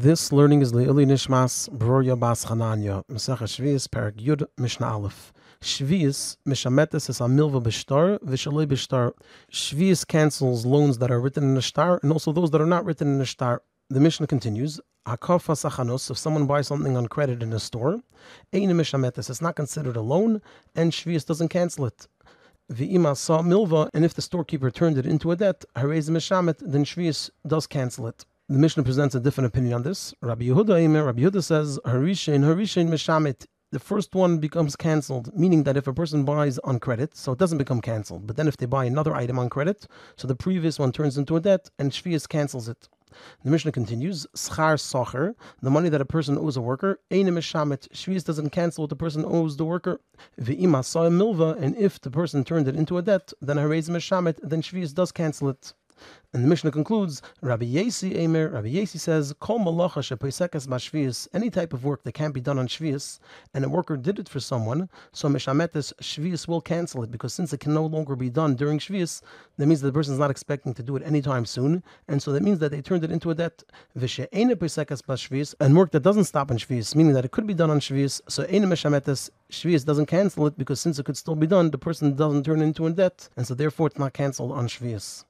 This learning is Le'ili Nishmas Broria Bas Chananya, Mesech Shvius, Perak Yud, Mishnah Aleph. Shvius, Mishametes is a milva b'shtar, v'shalei b'shtar. Shvius cancels loans that are written in a shtar, and also those that are not written in a shtar. The Mishnah continues, Hakafa if someone buys something on credit in a store, Ein Mishametes, it's not considered a loan, and Shvius doesn't cancel it. V'ima saw milva, and if the storekeeper turned it into a debt, Harez Mishamet, then Shvius does cancel it. The Mishnah presents a different opinion on this. Rabbi Yehuda Eimer, Rabbi Yehuda says, Harishin, Harishin Mishamit. The first one becomes cancelled, meaning that if a person buys on credit, so it doesn't become cancelled. But then if they buy another item on credit, so the previous one turns into a debt, and Shvius cancels it. The Mishnah continues, Schar Socher, the money that a person owes a worker, Eine Mishamet, Shvius doesn't cancel what the person owes the worker. Ve'ima milva, and if the person turned it into a debt, then Harez Mishamet, then Shvius does cancel it. And the Mishnah concludes, Rabbi Yesi Emer, Rabbi Yesi says, Kol malacha shepoisekas bashvius, any type of work that can't be done on shvius, and a worker did it for someone, so mishametes shvius will cancel it, because since it can no longer be done during shvius, that means that the person is not expecting to do it anytime soon, and so that means that they turned it into a debt. Vishe'ene poisekas bashvius, and work that doesn't stop on shvius, meaning that it could be done on shvius, so ene mishametes shvius doesn't cancel it, because since it could still be done, the person doesn't turn into a debt, and so therefore it's not cancelled on shvius.